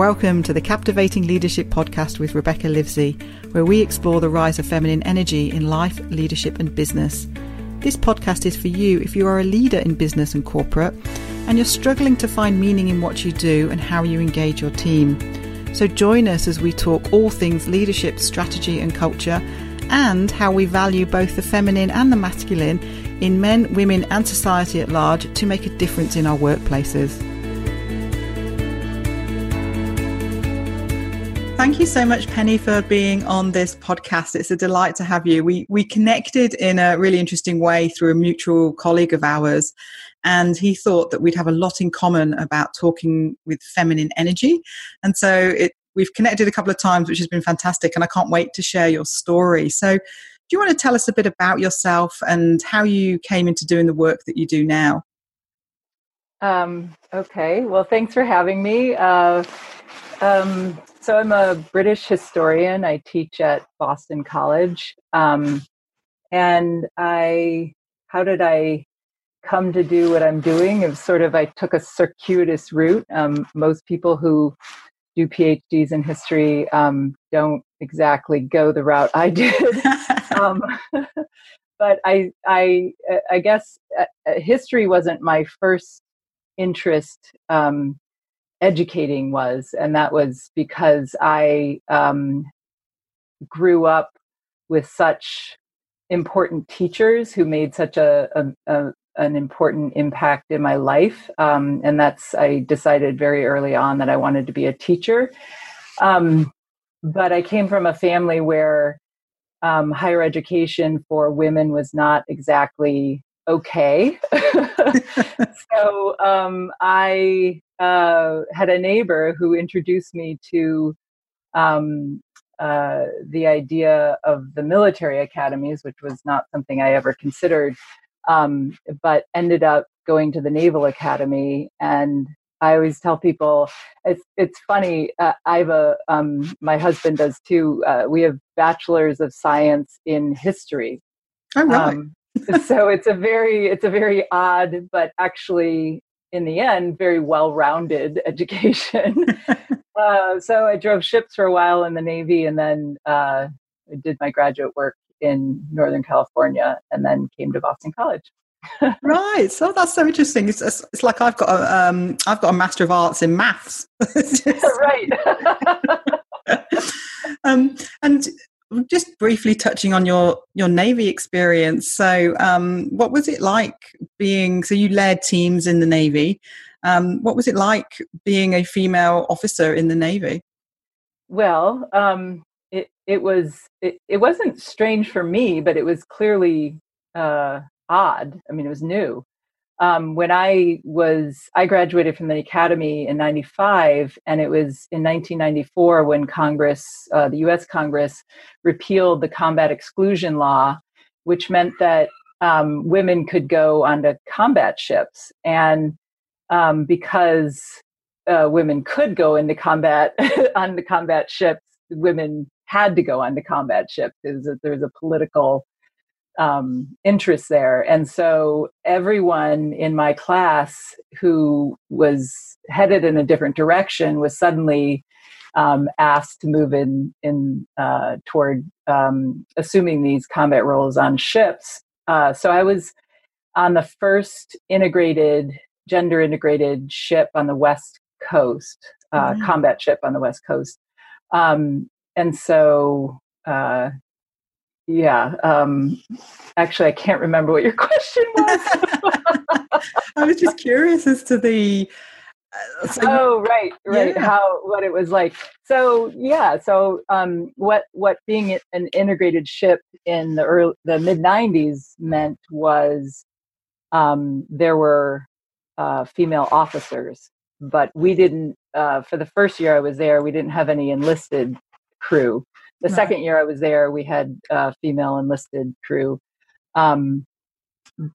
Welcome to the Captivating Leadership Podcast with Rebecca Livesey, where we explore the rise of feminine energy in life, leadership, and business. This podcast is for you if you are a leader in business and corporate and you're struggling to find meaning in what you do and how you engage your team. So join us as we talk all things leadership, strategy, and culture, and how we value both the feminine and the masculine in men, women, and society at large to make a difference in our workplaces. Thank you so much, Penny, for being on this podcast. It's a delight to have you. We we connected in a really interesting way through a mutual colleague of ours, and he thought that we'd have a lot in common about talking with feminine energy, and so it we've connected a couple of times, which has been fantastic, and I can't wait to share your story. So, do you want to tell us a bit about yourself and how you came into doing the work that you do now? Um, okay. Well, thanks for having me. Uh, um, so I'm a British historian. I teach at Boston College. Um, and I, how did I come to do what I'm doing? It sort of, I took a circuitous route. Um, most people who do PhDs in history um, don't exactly go the route I did. um, but I, I, I guess uh, history wasn't my first interest um, educating was, and that was because I um, grew up with such important teachers who made such a, a, a an important impact in my life, um, and that's I decided very early on that I wanted to be a teacher. Um, but I came from a family where um, higher education for women was not exactly okay. so um, I uh, had a neighbor who introduced me to um, uh, the idea of the military academies, which was not something I ever considered, um, but ended up going to the Naval Academy. And I always tell people it's it's funny. Uh, I have a um, my husband does too. Uh, we have bachelors of science in history. Oh, right. Um, so it's a very it's a very odd but actually in the end very well-rounded education. Uh, so i drove ships for a while in the navy and then uh, i did my graduate work in northern california and then came to boston college. Right so that's so interesting. It's, it's like i've got a um, i've got a master of arts in maths. Right. Um, and just briefly touching on your your navy experience. So um, what was it like being so you led teams in the navy. Um, what was it like being a female officer in the navy? Well um, it it was it, it wasn't strange for me but it was clearly uh, odd. I mean it was new um, when I was, I graduated from the academy in 95, and it was in 1994 when Congress, uh, the US Congress, repealed the combat exclusion law, which meant that um, women could go onto combat ships. And um, because uh, women could go into combat on the combat ships, women had to go onto combat ships. There's a, there's a political um, interests there. And so everyone in my class who was headed in a different direction was suddenly um, asked to move in in uh, toward um, assuming these combat roles on ships. Uh, so I was on the first integrated gender integrated ship on the west coast, uh, mm-hmm. combat ship on the west coast. Um, and so uh, yeah. Um, actually, I can't remember what your question was. I was just curious as to the. Uh, so oh right, right. Yeah. How what it was like. So yeah. So um, what what being an integrated ship in the early the mid '90s meant was um, there were uh, female officers, but we didn't. Uh, for the first year I was there, we didn't have any enlisted crew the right. second year I was there, we had a female enlisted crew. Um,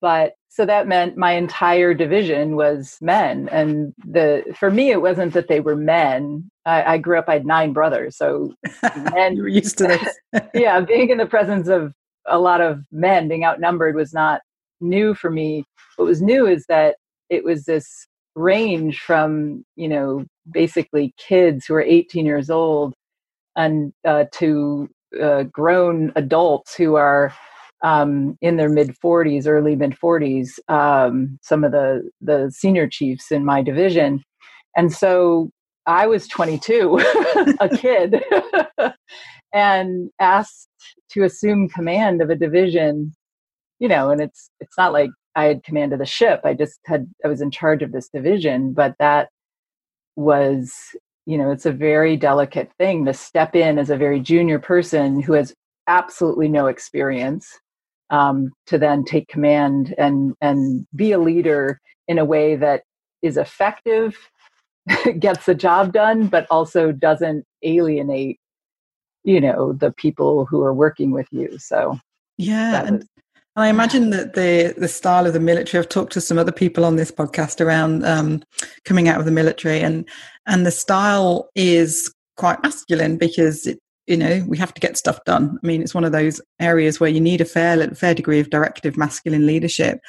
but so that meant my entire division was men and the for me it wasn't that they were men i, I grew up i had nine brothers so men you were used to this yeah being in the presence of a lot of men being outnumbered was not new for me what was new is that it was this range from you know basically kids who are 18 years old and uh, to uh, grown adults who are um, in their mid 40s, early mid 40s, um, some of the, the senior chiefs in my division. And so I was 22, a kid, and asked to assume command of a division, you know, and it's it's not like I had command of the ship. I just had I was in charge of this division, but that was you know it's a very delicate thing. To step in as a very junior person who has absolutely no experience um, to then take command and and be a leader in a way that is effective gets the job done but also doesn't alienate you know the people who are working with you. So yeah and, I imagine that the the style of the military. I've talked to some other people on this podcast around um, coming out of the military, and and the style is quite masculine because it, you know we have to get stuff done. I mean, it's one of those areas where you need a fair fair degree of directive masculine leadership.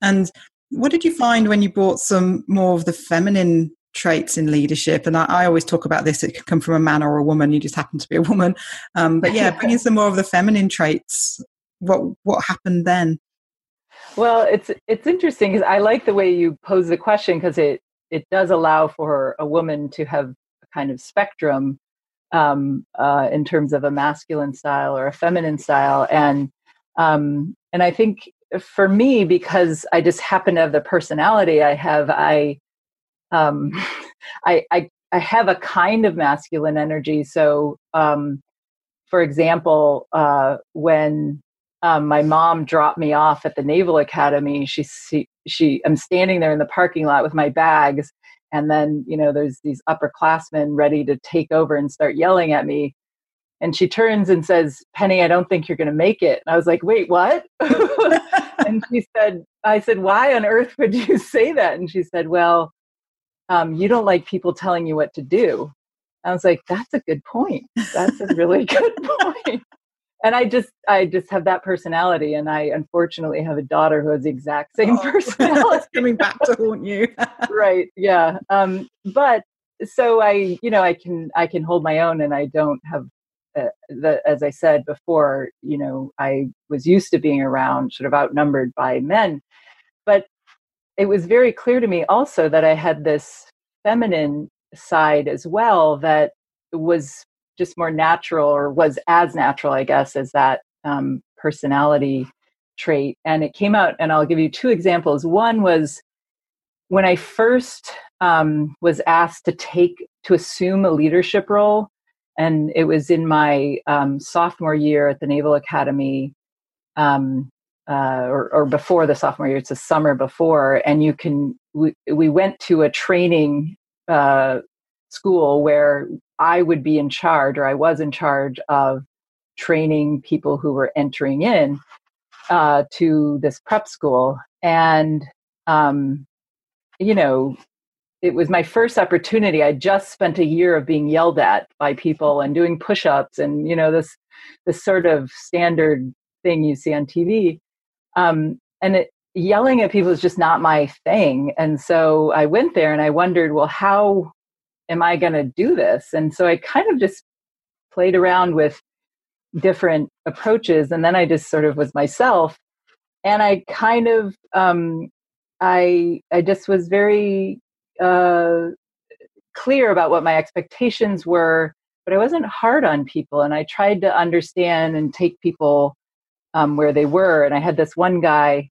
And what did you find when you brought some more of the feminine traits in leadership and I, I, always talk about this it can come from a man or a woman you just happen to be a woman um, but yeah bringing some more of the feminine traits what what happened then? Well, it's it's interesting because I like the way you pose the question because it it does allow for a woman to have a kind of spectrum um, uh, in terms of a masculine style or a feminine style, and um, and I think for me because I just happen to have the personality I have, I um, I, I I have a kind of masculine energy. So, um, for example, uh, when um, my mom dropped me off at the Naval Academy. She, she, she, I'm standing there in the parking lot with my bags, and then you know there's these upperclassmen ready to take over and start yelling at me. And she turns and says, "Penny, I don't think you're going to make it." And I was like, "Wait, what?" and she said, "I said, why on earth would you say that?" And she said, "Well, um, you don't like people telling you what to do." I was like, "That's a good point. That's a really good point." And I just I just have that personality, and I unfortunately have a daughter who has the exact same oh, personality. coming back to haunt you, right? Yeah. Um, but so I, you know, I can I can hold my own, and I don't have uh, the as I said before. You know, I was used to being around, sort of outnumbered by men, but it was very clear to me also that I had this feminine side as well that was just more natural or was as natural, I guess, as that um, personality trait. And it came out, and I'll give you two examples. One was when I first um, was asked to take, to assume a leadership role, and it was in my um, sophomore year at the Naval Academy. Um, uh, or, or, before the sophomore year, it's the summer before, and you can. We, we went to a training uh, school where I would be in charge, or I was in charge of training people who were entering in uh, to this prep school. And, um, you know, it was my first opportunity. I just spent a year of being yelled at by people and doing push ups and, you know, this, this sort of standard thing you see on TV. Um, and it, yelling at people is just not my thing. And so I went there and I wondered, well, how am I going to do this? And so I kind of just played around with different approaches and then I just sort of was myself and I kind of um, I I just was very uh, clear about what my expectations were, but I wasn't hard on people, and I tried to understand and take people um, where they were. And I had this one guy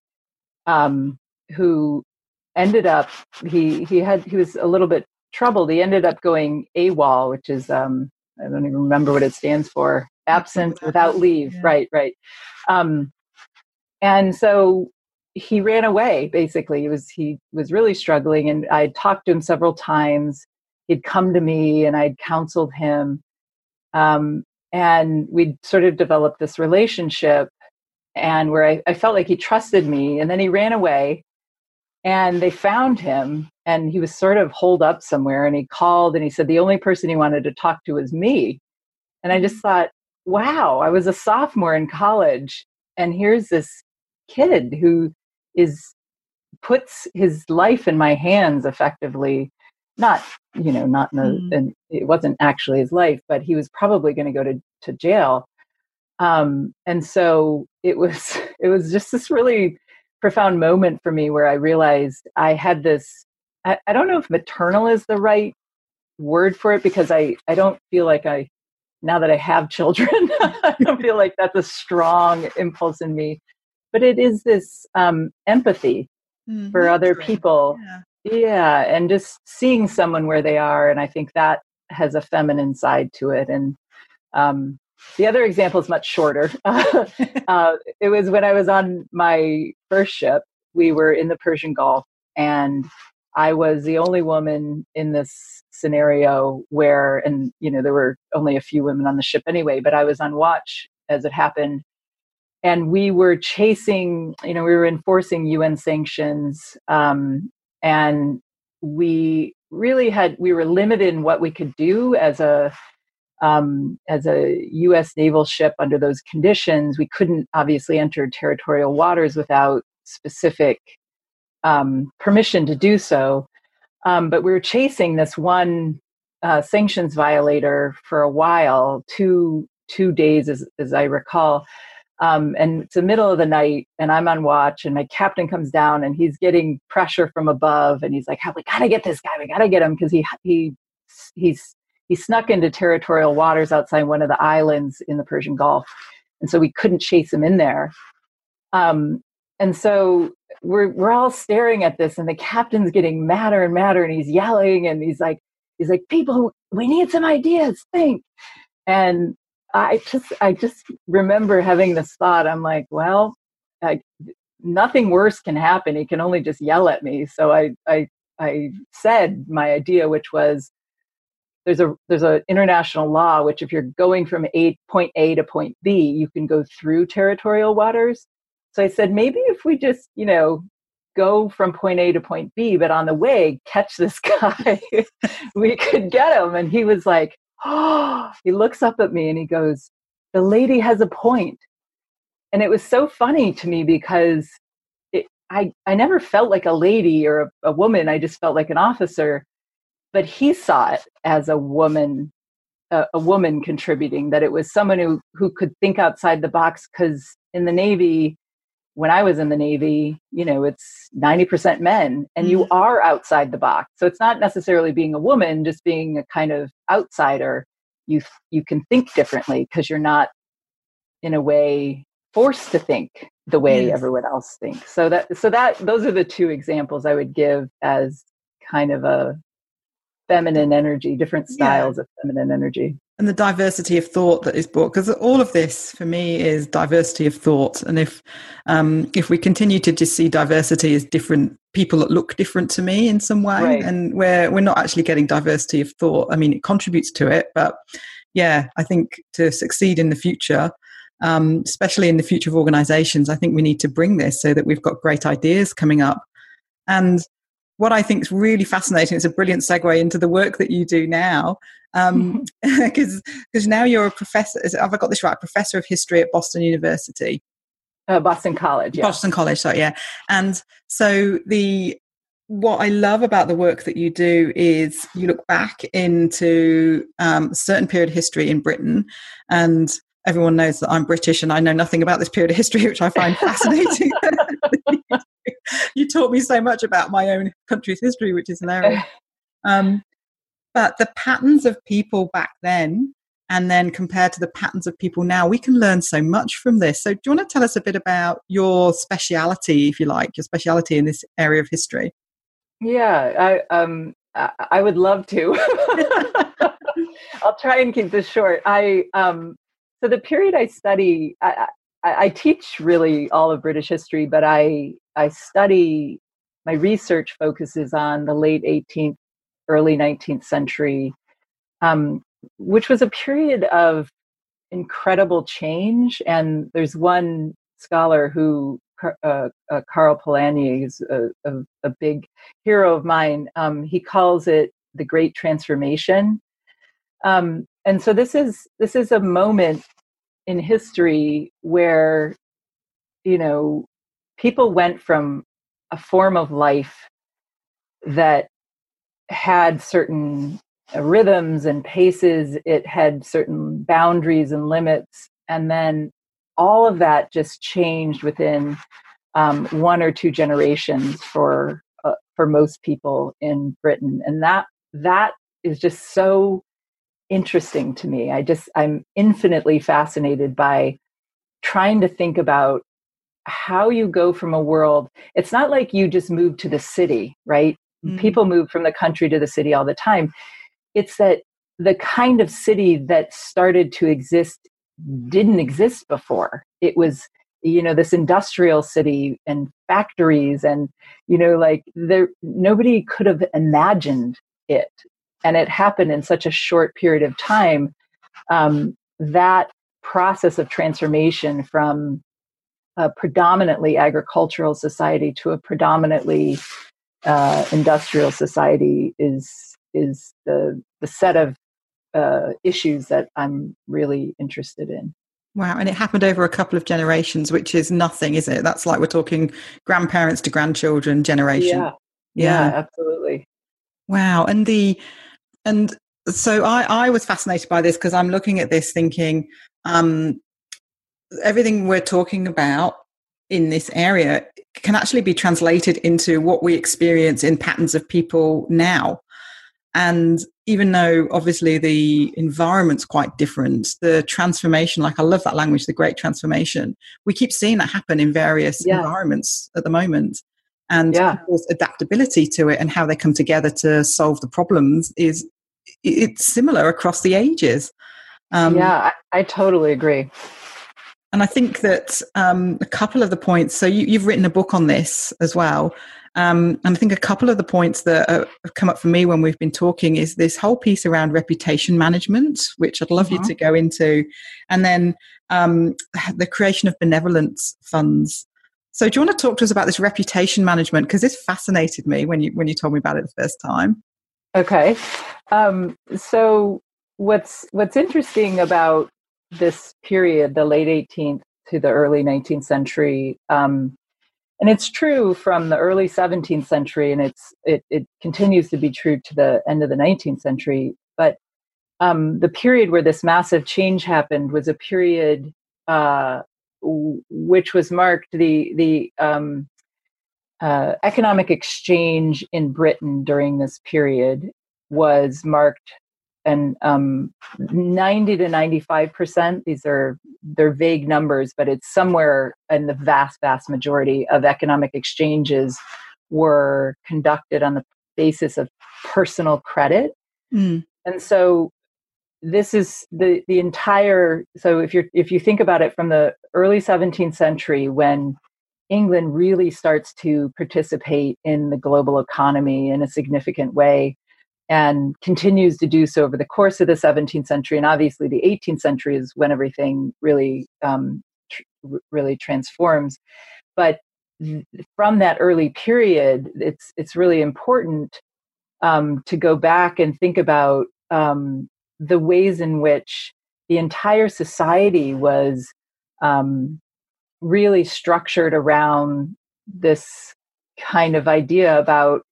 um, who ended up he he had he was a little bit troubled. He ended up going AWOL, which is um, I don't even remember what it stands for. Absent without leave. Yeah. Right, right. Um, and so he ran away. Basically, he was he was really struggling, and I talked to him several times. He'd come to me, and I'd counseled him, um, and we'd sort of developed this relationship, and where I, I felt like he trusted me. And then he ran away, and they found him and he was sort of holed up somewhere and he called and he said the only person he wanted to talk to was me and i just thought wow i was a sophomore in college and here's this kid who is puts his life in my hands effectively not you know, not in the, mm. and it wasn't actually his life, but he was probably going to go to to jail. Um, and so it was it was just this really profound moment for me where I realized I had this. I, I don't know if maternal is the right word for it because I I don't feel like I now that I have children I don't feel like that's a strong impulse in me, but it is this um, empathy mm-hmm. for other people. Yeah. yeah, and just seeing someone where they are, and I think that has a feminine side to it. And um, the other example is much shorter. uh, it was when I was on my first ship. We were in the Persian Gulf, and I was the only woman in this scenario where, and you know, there were only a few women on the ship anyway, but I was on watch as it happened. And we were chasing, you know, we were enforcing UN sanctions. Um, and we really had, we were limited in what we could do as a, um, as a U.S. naval ship under those conditions. We couldn't obviously enter territorial waters without specific um, permission to do so. Um, but we were chasing this one uh, sanctions violator for a while, two two days, as, as I recall. Um, and it's the middle of the night, and I'm on watch, and my captain comes down, and he's getting pressure from above, and he's like, "We gotta get this guy. We gotta get him because he he he's he snuck into territorial waters outside one of the islands in the Persian Gulf, and so we couldn't chase him in there. Um, and so we're we're all staring at this and the captain's getting madder and madder and he's yelling and he's like he's like people we need some ideas think. And i just i just remember having this thought. I'm like well I, nothing worse can happen. He can only just yell at me. So i i i said my idea which was there's a there's an international law which if you're going from a point a to point b you can go through territorial waters so I said, maybe if we just, you know, go from point A to point B, but on the way, catch this guy, we could get him. And he was like, oh, he looks up at me and he goes, the lady has a point. And it was so funny to me because it, I, I never felt like a lady or a, a woman. I just felt like an officer. But he saw it as a woman a, a, woman contributing that it was someone who who could think outside the box because in the navy when I was in the Navy, you know, it's 90% men and you mm-hmm. are outside the box. So it's not necessarily being a woman, just being a kind of outsider. You you can think differently because you're not in a way forced to think the way yes. everyone else thinks. So that so that those are the two examples I would give as kind of a feminine energy, different styles yeah. of feminine energy and the diversity of thought that is brought because all of this for me is diversity of thought and if um, if we continue to just see diversity as different people that look different to me in some way right. and we're we're not actually getting diversity of thought i mean it contributes to it but yeah i think to succeed in the future um, especially in the future of organizations i think we need to bring this so that we've got great ideas coming up and what I think is really fascinating, it's a brilliant segue into the work that you do now, because um, because now you're a professor. Have I got this right? Professor of history at Boston University. Uh, Boston College. Yeah. Boston College. Sorry, yeah. And so the what I love about the work that you do is you look back into um, a certain period of history in Britain, and everyone knows that I'm British and I know nothing about this period of history, which I find fascinating. you taught me so much about my own country's history, which is hilarious. Um, but the patterns of people back then and then compared to the patterns of people now, we can learn so much from this. So, do you want to tell us a bit about your speciality, if you like, your speciality in this area of history? Yeah, I, um, I would love to. I'll try and keep this short. I um, so the period I study, I, I, I teach really all of British history, but I I study my research focuses on the late 18th, early 19th century, um, which was a period of incredible change. And there's one scholar who, uh, uh, Karl Polanyi, is a, a, a, big hero of mine. Um, he calls it the Great Transformation. Um, and so this is this is a moment in history where you know people went from a form of life that had certain rhythms and paces, it had certain boundaries and limits. And then all of that just changed within um, one or two generations for uh, for most people in Britain, and that that is just so interesting to me. I just I'm infinitely fascinated by trying to think about how you go from a world. It's not like you just move to the city, right? Mm-hmm. People move from the country to the city all the time. It's that the kind of city that started to exist didn't exist before. It was you know this industrial city and factories and you know like there nobody could have imagined it and it happened in such a short period of time um, that process of transformation from a predominantly agricultural society to a predominantly uh, industrial society is is the the set of uh, issues that I'm really interested in. Wow, and it happened over a couple of generations, which is nothing, is it? That's like we're talking grandparents to grandchildren generation. Yeah, yeah, yeah absolutely. Wow, and the and so I I was fascinated by this because I'm looking at this thinking, um, everything we're talking about in this area can actually be translated into what we experience in patterns of people now. And even though obviously the environment's quite different, the transformation, like I love that language, the great transformation, we keep seeing that happen in various yeah. environments at the moment. And yeah. people's adaptability to it and how they come together to solve the problems is it's similar across the ages. Um, yeah, I, I, totally agree. And I think that um, a couple of the points, so you, you've written a book on this as well. Um, and I think a couple of the points that have come up for me when we've been talking is this whole piece around reputation management, which I'd love you to go into, and then um, the creation of benevolence funds. So, do you want to talk to us about this reputation management? Because this fascinated me when you when you told me about it the first time. Okay, um, so what's what's interesting about this period, the late 18th to the early 19th century, um, and it's true from the early 17th century and it's it, it continues to be true to the end of the 19th century but um, the period where this massive change happened was a period uh, which was marked the the um, uh, economic exchange in Britain during this period was marked and um, 90 to 95 percent these are they're vague numbers but it's somewhere in the vast vast majority of economic exchanges were conducted on the basis of personal credit mm. and so this is the the entire so if you're if you think about it from the early 17th century when england really starts to participate in the global economy in a significant way and continues to do so over the course of the 17th century. And obviously, the 18th century is when everything really, um, tr- really transforms. But from that early period, it's it's really important um, to go back and think about um, the ways in which the entire society was um, really structured around this kind of idea about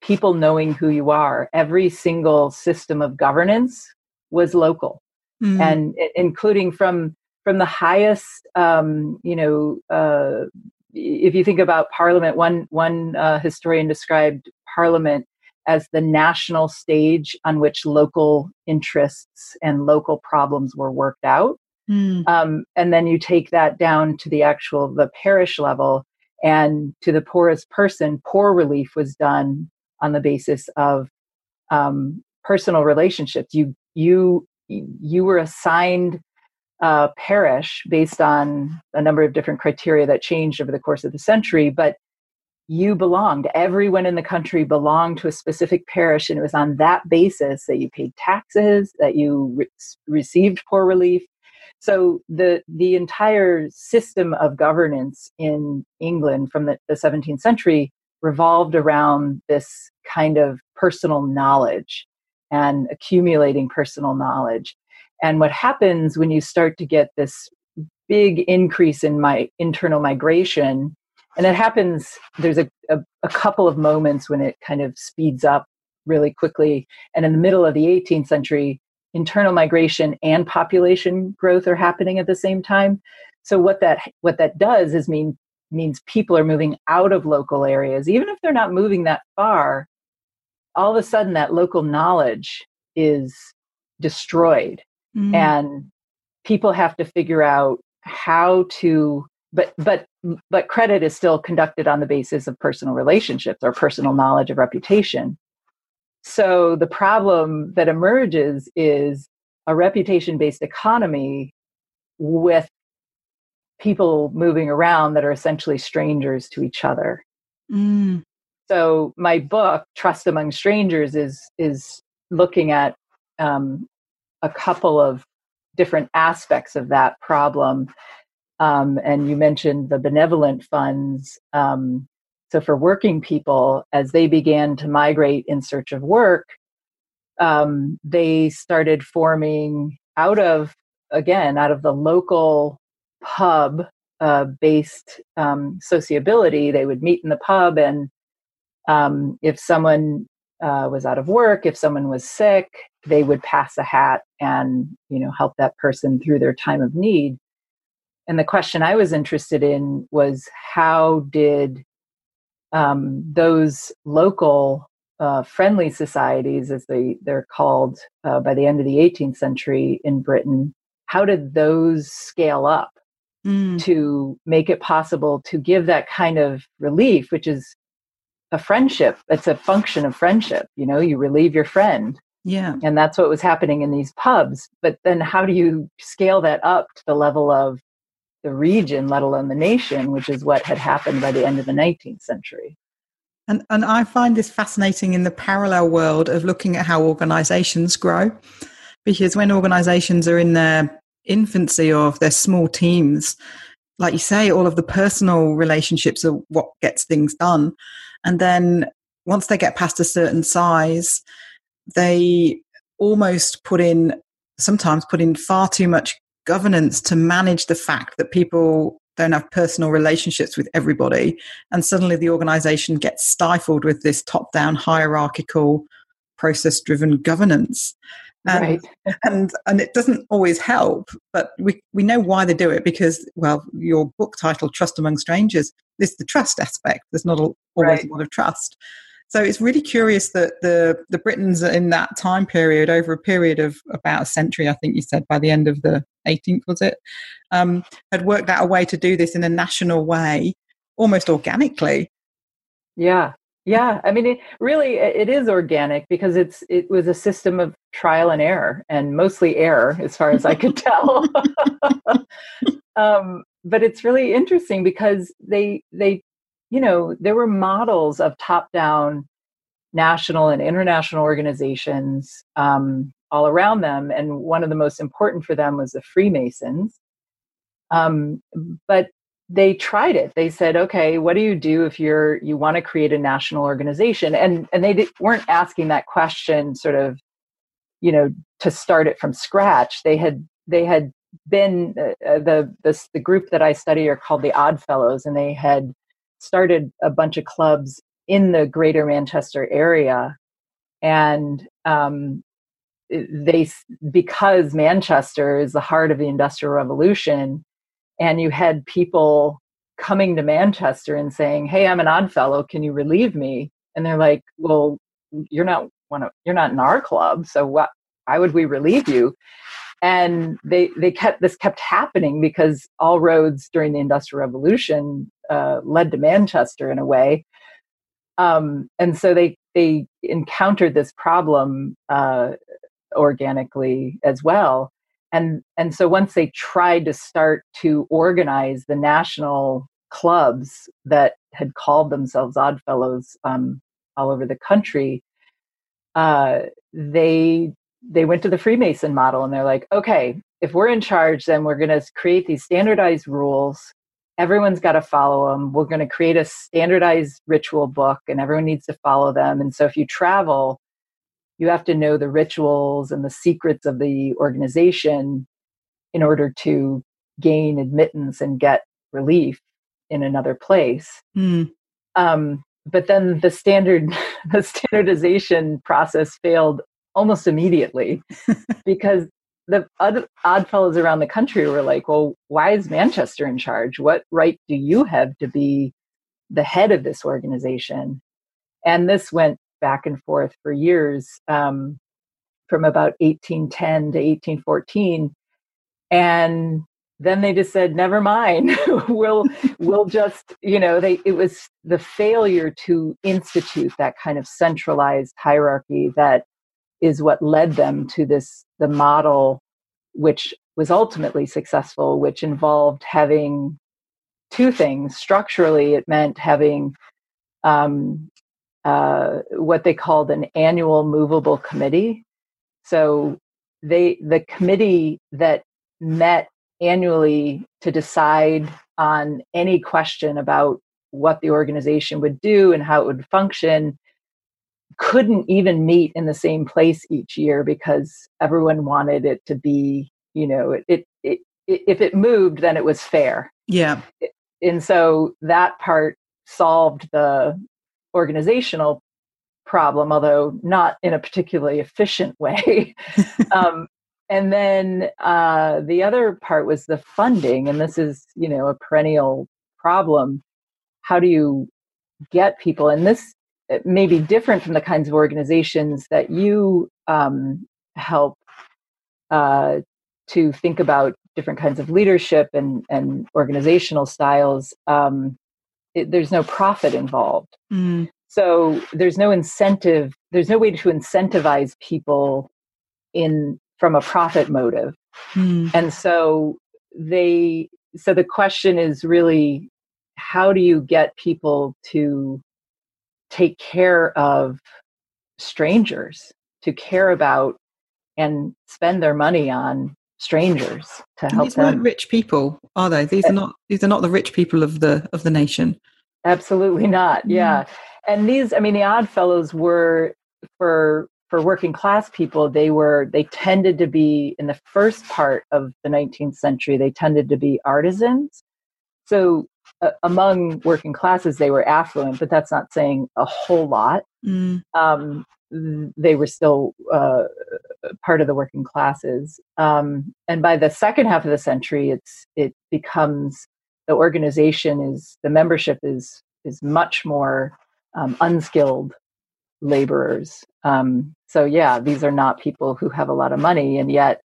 people knowing who you are. Every single system of governance was local, mm-hmm. and including from from the highest, um, you know, uh, if you think about Parliament, one one uh, historian described Parliament as the national stage on which local interests and local problems were worked out. Mm. Um, and then you take that down to the actual the parish level and to the poorest person poor relief was done on the basis of um, personal relationships. You you you were assigned a parish based on a number of different criteria that changed over the course of the century, but you belonged. Everyone in the country belonged to a specific parish, and it was on that basis that you paid taxes, that you re- received poor relief. So the the entire system of governance in England from the, the 17th century revolved around this kind of personal knowledge and accumulating personal knowledge. And what happens when you start to get this big increase in my internal migration, and it happens, there's a, a, a couple of moments when it kind of speeds up really quickly. And in the middle of the 18th century, internal migration and population growth are happening at the same time. So what that what that does is mean means people are moving out of local areas, even if they're not moving that far. All of a sudden, that local knowledge is destroyed, mm. and people have to figure out how to. But but but credit is still conducted on the basis of personal relationships or personal knowledge of reputation. So the problem that emerges is a reputation based economy with people moving around that are essentially strangers to each other. Mm. So my book, Trust Among Strangers, is is looking at um, a couple of different aspects of that problem. Um, and you mentioned the benevolent funds. Um, so for working people, as they began to migrate in search of work, um, they started forming out of again out of the local pub uh, based um, sociability. They would meet in the pub, and um, if someone uh, was out of work, if someone was sick, they would pass a hat and you know help that person through their time of need. And the question I was interested in was how did um, those local uh, friendly societies, as they they're called uh, by the end of the 18th century in Britain, how did those scale up? Mm. to make it possible to give that kind of relief, which is a friendship. It's a function of friendship. You know, you relieve your friend. Yeah. And that's what was happening in these pubs. But then how do you scale that up to the level of the region, let alone the nation, which is what had happened by the end of the 19th century? And, and I find this fascinating in the parallel world of looking at how organizations grow. Because when organizations are in their infancy of their small teams, like you say, all of the personal relationships are what gets things done. And then once they get past a certain size, they almost put in, sometimes put in far too much governance to manage the fact that people don't have personal relationships with everybody. And suddenly the organization gets stifled with this top down hierarchical, process driven governance. And, right. and and it doesn't always help, but we, we know why they do it because well, your book title "Trust Among Strangers" is the trust aspect. There's not always right. a lot of trust, so it's really curious that the the Britons in that time period, over a period of about a century, I think you said by the end of the 18th, was it, um, had worked out a way to do this in a national way, almost organically. Yeah, yeah, I mean, it really it is organic because it's it was a system of trial and error, and mostly error, as far as I could tell. um, but it's really interesting because they they, you know, there were models of top down national and international organizations um, all around them, and one of the most important for them was the Freemasons. Um, but they tried it. They said okay what do you do if you're you want to create a national organization? And and they weren't asking that question sort of you know to start it from scratch. They had they had been uh, uh the this the group that i study are called the odd fellows and they had started a bunch of clubs in the greater manchester area. And um, they because manchester is the heart of the industrial revolution and you had people coming to Manchester and saying, "Hey, I'm an odd fellow. Can you relieve me?" And they're like, "Well, you're not one of you're not in our club, so what? Why would we relieve you?" And they they kept this kept happening because all roads during the Industrial Revolution uh, led to Manchester in a way. Um, and so they they encountered this problem uh, organically as well and and so once they tried to start to organize the national clubs that had called themselves oddfellows um, all over the country uh, they they went to the freemason model and they're like okay if we're in charge then we're going to create these standardized rules. Everyone's got to follow them we're going to create a standardized ritual book and everyone needs to follow them. And so if you travel you have to know the rituals and the secrets of the organization in order to gain admittance and get relief in another place. Mm. Um, but then the standard the standardization process failed almost immediately because the odd, odd fellows around the country were like, well, why is Manchester in charge? What right do you have to be the head of this organization? And this went back and forth for years um, from about 1810 to 1814. And then they just said, never mind, we'll, we'll just, you know, they, it was the failure to institute that kind of centralized hierarchy that is what led them to this the model which was ultimately successful which involved having two things structurally it meant having um, uh, what they called an annual movable committee. So they the committee that met annually to decide on any question about what the organization would do and how it would function couldn't even meet in the same place each year because everyone wanted it to be you know it, it, it, if it moved then it was fair. Yeah. And so that part solved the organizational problem although not in a particularly efficient way. Um, and then uh, the other part was the funding and this is you know a perennial problem. How do you get people? And this may be different from the kinds of organizations that you um, help uh, to think about different kinds of leadership and, and organizational styles. Um, it, there's no profit involved. Mm. So there's no incentive, there's no way to incentivize people in from a profit motive. Mm. And so they so the question is really how do you get people to take care of strangers, to care about and spend their money on strangers to help these them. These aren't rich people, are they? These are not. These are not the rich people of the of the nation. Absolutely not. Mm. Yeah, and these. I mean, the Odd Fellows were for for working class people. They were. They tended to be in the first part of the 19th century. They tended to be artisans. So uh, among working classes, they were affluent, but that's not saying a whole lot. Mm. Um, they were still uh, part of the working classes. Um, and by the second half of the century, it's it becomes the organization is the membership is is much more um, unskilled laborers. Um, so yeah, these are not people who have a lot of money, and yet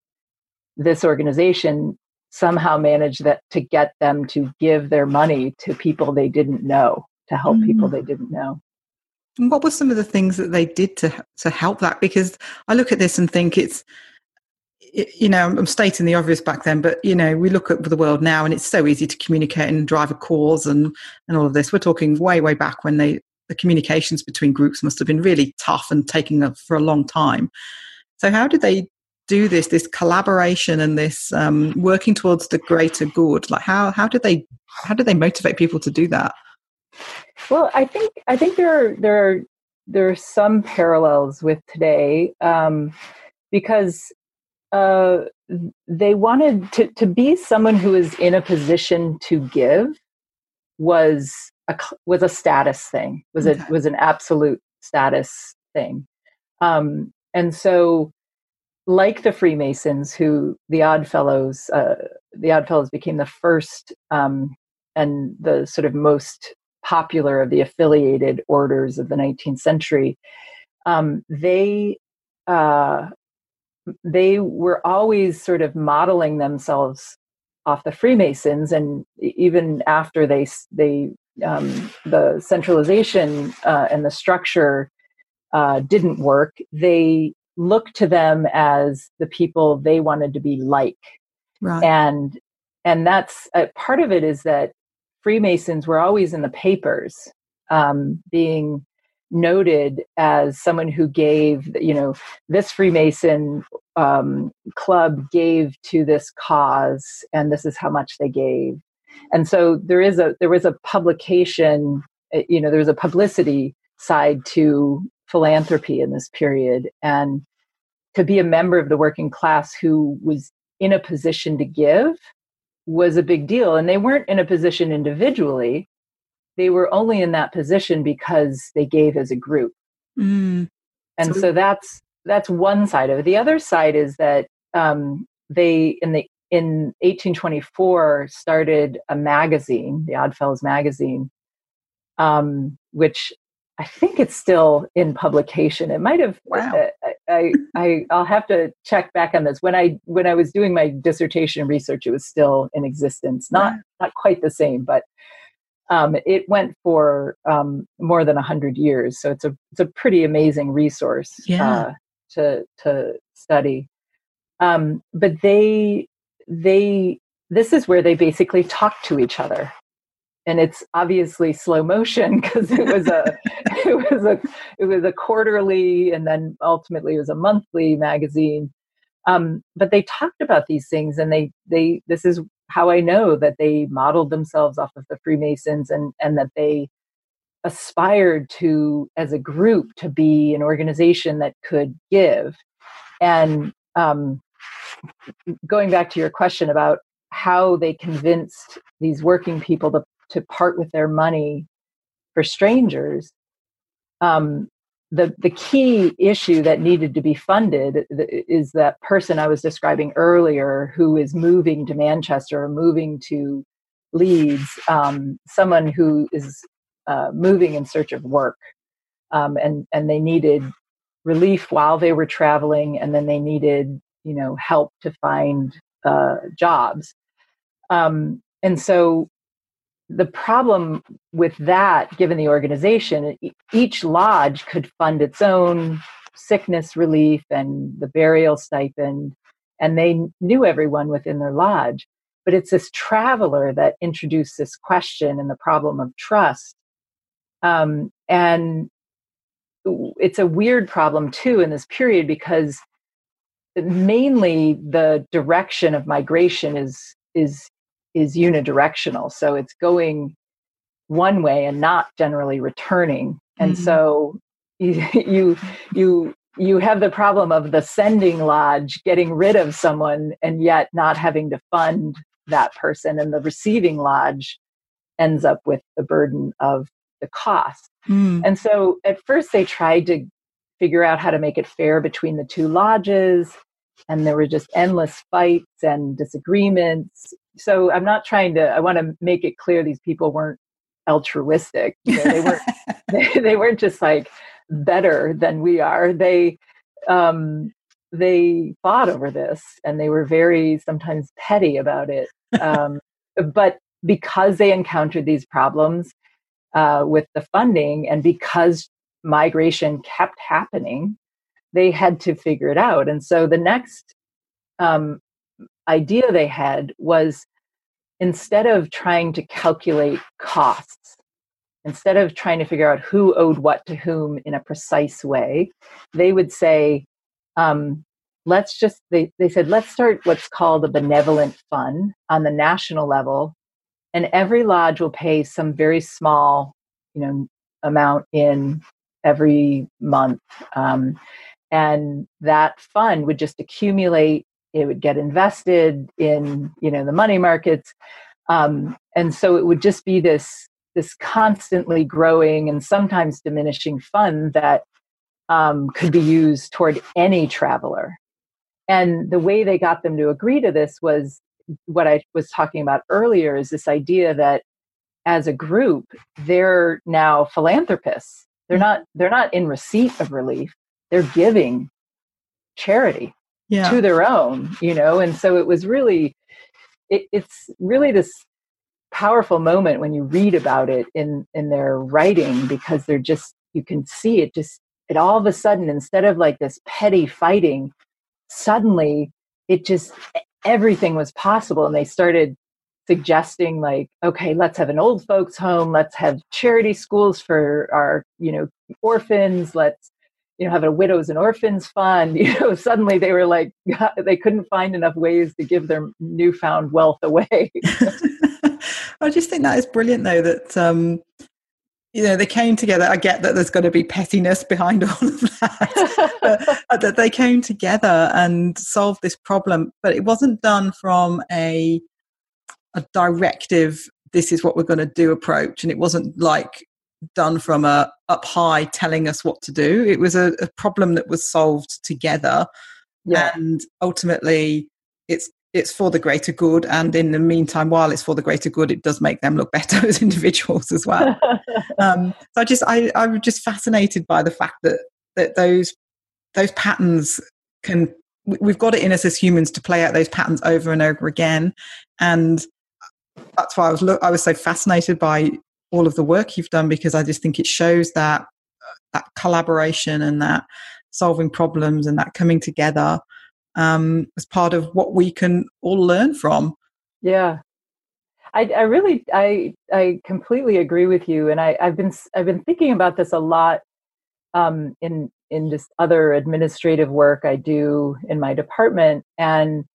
this organization somehow managed that to get them to give their money to people they didn't know to help mm. people they didn't know what were some of the things that they did to to help that? Because i look at this and think it's you know i'm stating the obvious back then but you know we look at the world now and it's so easy to communicate and drive a cause and and all of this. We're talking way way back when they the communications between groups must have been really tough and taking up for a long time. So how did they do this this collaboration and this um, working towards the greater good? Like how how did they how did they motivate people to do that well i think i think there are there are there are some parallels with today um, because uh, they wanted to, to be someone who is in a position to give was a was a status thing was okay. a was an absolute status thing um, and so like the Freemasons, who the Odd Fellows, uh, the Odd Fellows became the first um, and the sort of most popular of the affiliated orders of the 19th century. Um, they uh, they were always sort of modeling themselves off the Freemasons, and even after they they um, the centralization uh, and the structure uh, didn't work, they looked to them as the people they wanted to be like right. and and that's uh, part of it is that freemasons were always in the papers um, being noted as someone who gave you know this freemason um, club gave to this cause and this is how much they gave. And so there is a there was a publication uh, you know there was a publicity side to philanthropy in this period. And to be a member of the working class who was in a position to give was a big deal and they weren't in a position individually they were only in that position because they gave as a group. Mm. And so, so, that's that's one side of it. The other side is that um, they in the in 1824 started a magazine, the Oddfellows magazine, um, which I think it's still in publication. It might have. Wow. Uh, I, I I'll have to check back on this. When I when I was doing my dissertation research, it was still in existence. Not not quite the same, but um, it went for um, more than hundred years. So it's a it's a pretty amazing resource yeah. uh, to to study. Um, but they they this is where they basically talk to each other and it's obviously slow motion because it was a it was a it was a quarterly and then ultimately it was a monthly magazine. Um, but they talked about these things and they they this is how i know that they modeled themselves off of the freemasons and and that they aspired to as a group to be an organization that could give. And um, going back to your question about how they convinced these working people to to part with their money for strangers, um, the the key issue that needed to be funded is that person I was describing earlier, who is moving to Manchester or moving to Leeds, um, someone who is uh, moving in search of work, um, and and they needed relief while they were traveling, and then they needed you know help to find uh, jobs. Um, and so the problem with that, given the organization, each lodge could fund its own sickness relief and the burial stipend, and they knew everyone within their lodge. But it's this traveler that introduced this question and the problem of trust. Um, and it's a weird problem too in this period because mainly the direction of migration is is is unidirectional. So it's going one way and not generally returning. And mm-hmm. so you, you you you have the problem of the sending lodge getting rid of someone and yet not having to fund that person and the receiving lodge ends up with the burden of the cost. Mm. And so at first they tried to figure out how to make it fair between the two lodges and there were just endless fights and disagreements so i'm not trying to i want to make it clear these people weren't altruistic you know, they weren't they, they, weren't just like better than we are they um they fought over this and they were very sometimes petty about it um but because they encountered these problems uh, with the funding and because migration kept happening they had to figure it out. And so the next um, idea they had was instead of trying to calculate costs, instead of trying to figure out who owed what to whom in a precise way, they would say, um, let's just, they, they said, let's start what's called a benevolent fund on the national level. And every lodge will pay some very small, you know, amount in every month. Um, and that fund would just accumulate it would get invested in you know the money markets. Um, and so it would just be this this constantly growing and sometimes diminishing fund that um, could be used toward any traveler. And the way they got them to agree to this was what i was talking about earlier is this idea that as a group they're now philanthropists. They're mm-hmm. not they're not in receipt of relief. They're giving charity yeah. to their own you know? And so it was really it, it's really this powerful moment when you read about it in in their writing because they're just you can see it just it all of a sudden instead of like this petty fighting suddenly it just everything was possible. And they started suggesting like okay let's have an old folks home. Let's have charity schools for our you know orphans. Let's you know have a widows and orphans fund you know suddenly they were like they couldn't find enough ways to give their newfound wealth away i just think that is brilliant though that um you know they came together i get that there's got to be pettiness behind all of that but, that they came together and solved this problem but it wasn't done from a a directive this is what we're going to do approach. And it wasn't like done from a up high telling us what to do. It was a, a problem that was solved together. Yeah. And ultimately it's it's for the greater good and in the meantime while it's for the greater good it does make them look better as individuals as well um, so i just I, i'm just fascinated by the fact that that those those patterns can we've got it in us as humans to play out those patterns over and over again and that's why i was look i was so fascinated by all of the work you've done because i just think it shows that that collaboration and that solving problems and that coming together um, as part of what we can all learn from. Yeah. I, I really I I completely agree with you, and I, I've been I've been thinking about this a lot um, in in just other administrative work I do in my department, and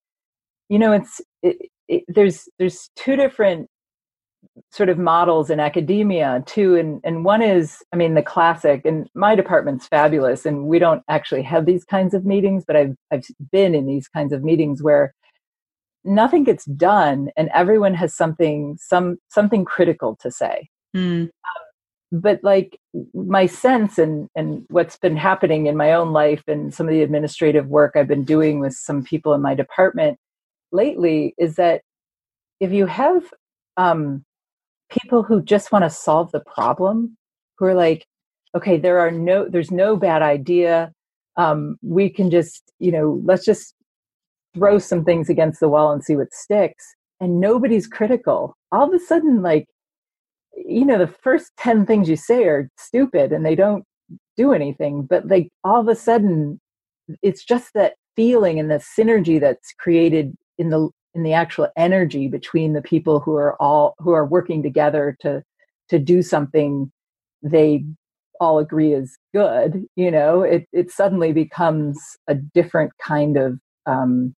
you know, it's it, it, there's there's two different sort of models in academia too, and and one is I mean the classic, and my department's fabulous, and we don't actually have these kinds of meetings, but I've I've been in these kinds of meetings where nothing gets done and everyone has something some something critical to say. Mm but like my sense and and what's been happening in my own life and some of the administrative work I've been doing with some people in my department lately is that if you have um, people who just want to solve the problem, who are like, okay, there are no, there's no bad idea. Um, we can just, you know, let's just throw some things against the wall and see what sticks. And nobody's critical. All of a sudden, like you know the first 10 things you say are stupid and they don't do anything but like all of a sudden it's just that feeling and the synergy that's created in the in the actual energy between the people who are all who are working together to to do something they all agree is good you know it it suddenly becomes a different kind of um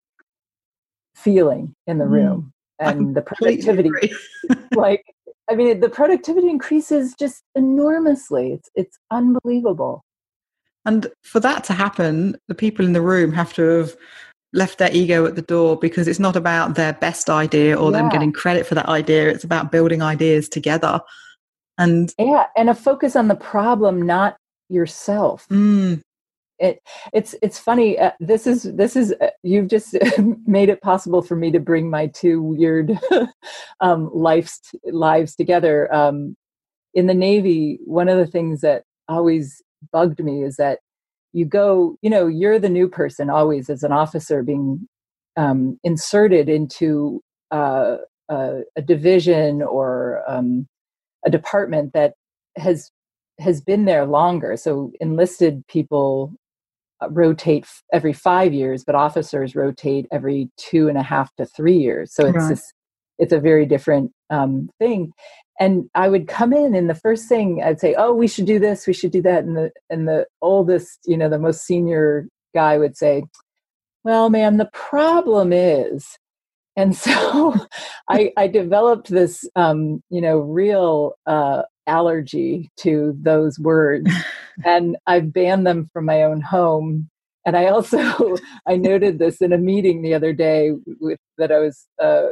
feeling in the mm. room mm, and the productivity like I mean, the productivity increases just enormously. It's it's unbelievable. And for that to happen, the people in the room have to have left their ego at the door because it's not about their best idea or yeah. them getting credit for that idea. It's about building ideas together. And yeah, and a focus on the problem, not yourself. Mm it it's it's funny uh, this is this is uh, you've just made it possible for me to bring my two weird um lives lives together um in the navy one of the things that always bugged me is that you go you know you're the new person always as an officer being um, inserted into uh, a, a, division or um, a department that has has been there longer so enlisted people uh, rotate every five years, but officers rotate every two and a half to three years. So it's right. this, it's a very different um, thing. And I would come in, and the first thing I'd say, "Oh, we should do this, we should do that," and the and the oldest, you know, the most senior guy would say, "Well, ma'am, the problem is." And so I, I developed this, um, you know, real uh, allergy to those words and i've banned them from my own home and i also i noted this in a meeting the other day with that i was uh,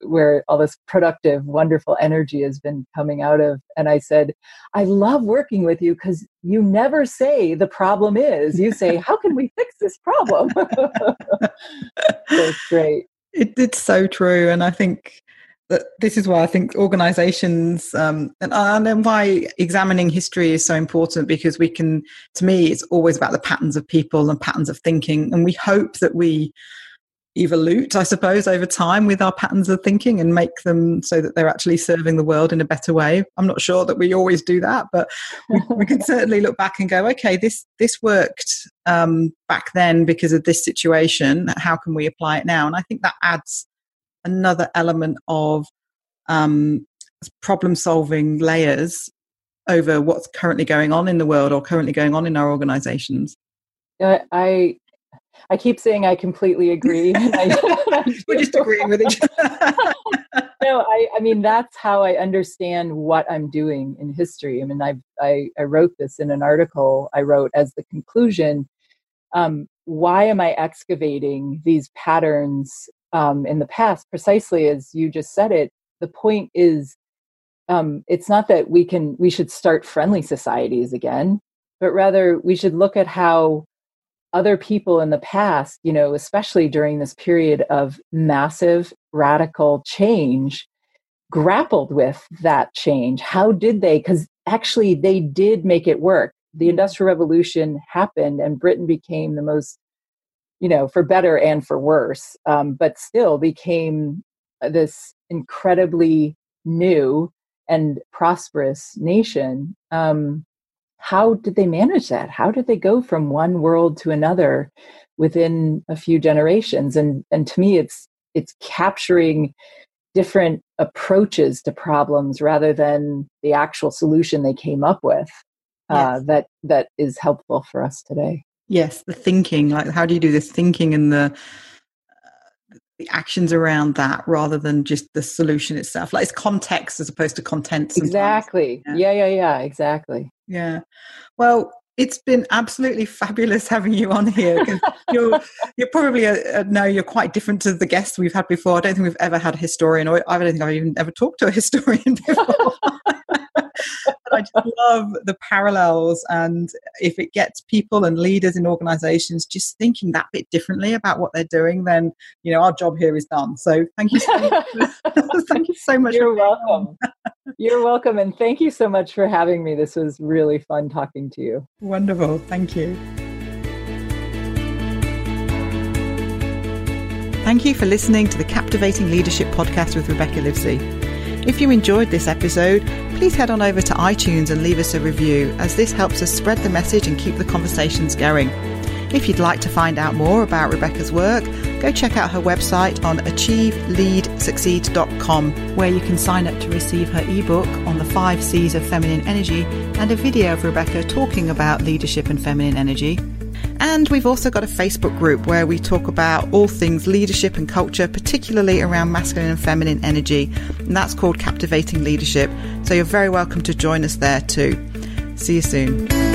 where all this productive wonderful energy has been coming out of and i said i love working with you because you never say the problem is you say how can we fix this problem great it, it's so true and i think that this is why I think organizations um, and, and why examining history is so important because we can, to me, it's always about the patterns of people and patterns of thinking. And we hope that we evolve, I suppose, over time with our patterns of thinking and make them so that they're actually serving the world in a better way. I'm not sure that we always do that, but we, we can certainly look back and go, okay, this this worked um, back then because of this situation. How can we apply it now? And I think that adds another element of um, problem solving layers over what's currently going on in the world or currently going on in our organizations i i keep saying i completely agree. We're just agreeing with each other. No I, I mean that's how i understand what i'm doing in history. I mean I, I i wrote this in an article i wrote as the conclusion um, why am i excavating these patterns um, in the past, precisely as you just said it, the point is um, it's not that we can we should start friendly societies again but rather we should look at how other people in the past you know especially during this period of massive radical change grappled with that change. How did they because actually they did make it work. The mm-hmm. industrial revolution happened and britain became the most you know for better and for worse um, but still became this incredibly new and prosperous nation. Um, how did they manage that? How did they go from one world to another within a few generations? And and to me it's it's capturing different approaches to problems rather than the actual solution they came up with uh, yes. that that is helpful for us today. Yes the thinking like how do you do this thinking and the the actions around that rather than just the solution itself. Like it's context as opposed to content sometimes. exactly. Yeah. yeah yeah yeah exactly. Yeah. Well it's been absolutely fabulous having you on here you're you're probably a, a, no you're quite different to the guests we've had before. I don't think we've ever had a historian or i don't think i've even ever talked to a historian before I just love the parallels. And if it gets people and leaders in organizations just thinking that bit differently about what they're doing, then, you know, our job here is done. So thank you so much. thank you so much. You're welcome. You're welcome. And thank you so much for having me. This was really fun talking to you. Wonderful. Thank you. Thank you for listening to the Captivating Leadership Podcast with Rebecca Livesey. If you enjoyed this episode, please head on over to iTunes and leave us a review, as this helps us spread the message and keep the conversations going. If you'd like to find out more about Rebecca's work, go check out her website on achieveleadsucceed.com, where you can sign up to receive her ebook on the five C's of feminine energy and a video of Rebecca talking about leadership and feminine energy. And we've also got a Facebook group where we talk about all things leadership and culture, particularly around masculine and feminine energy. And that's called Captivating Leadership. So you're very welcome to join us there too. See you soon.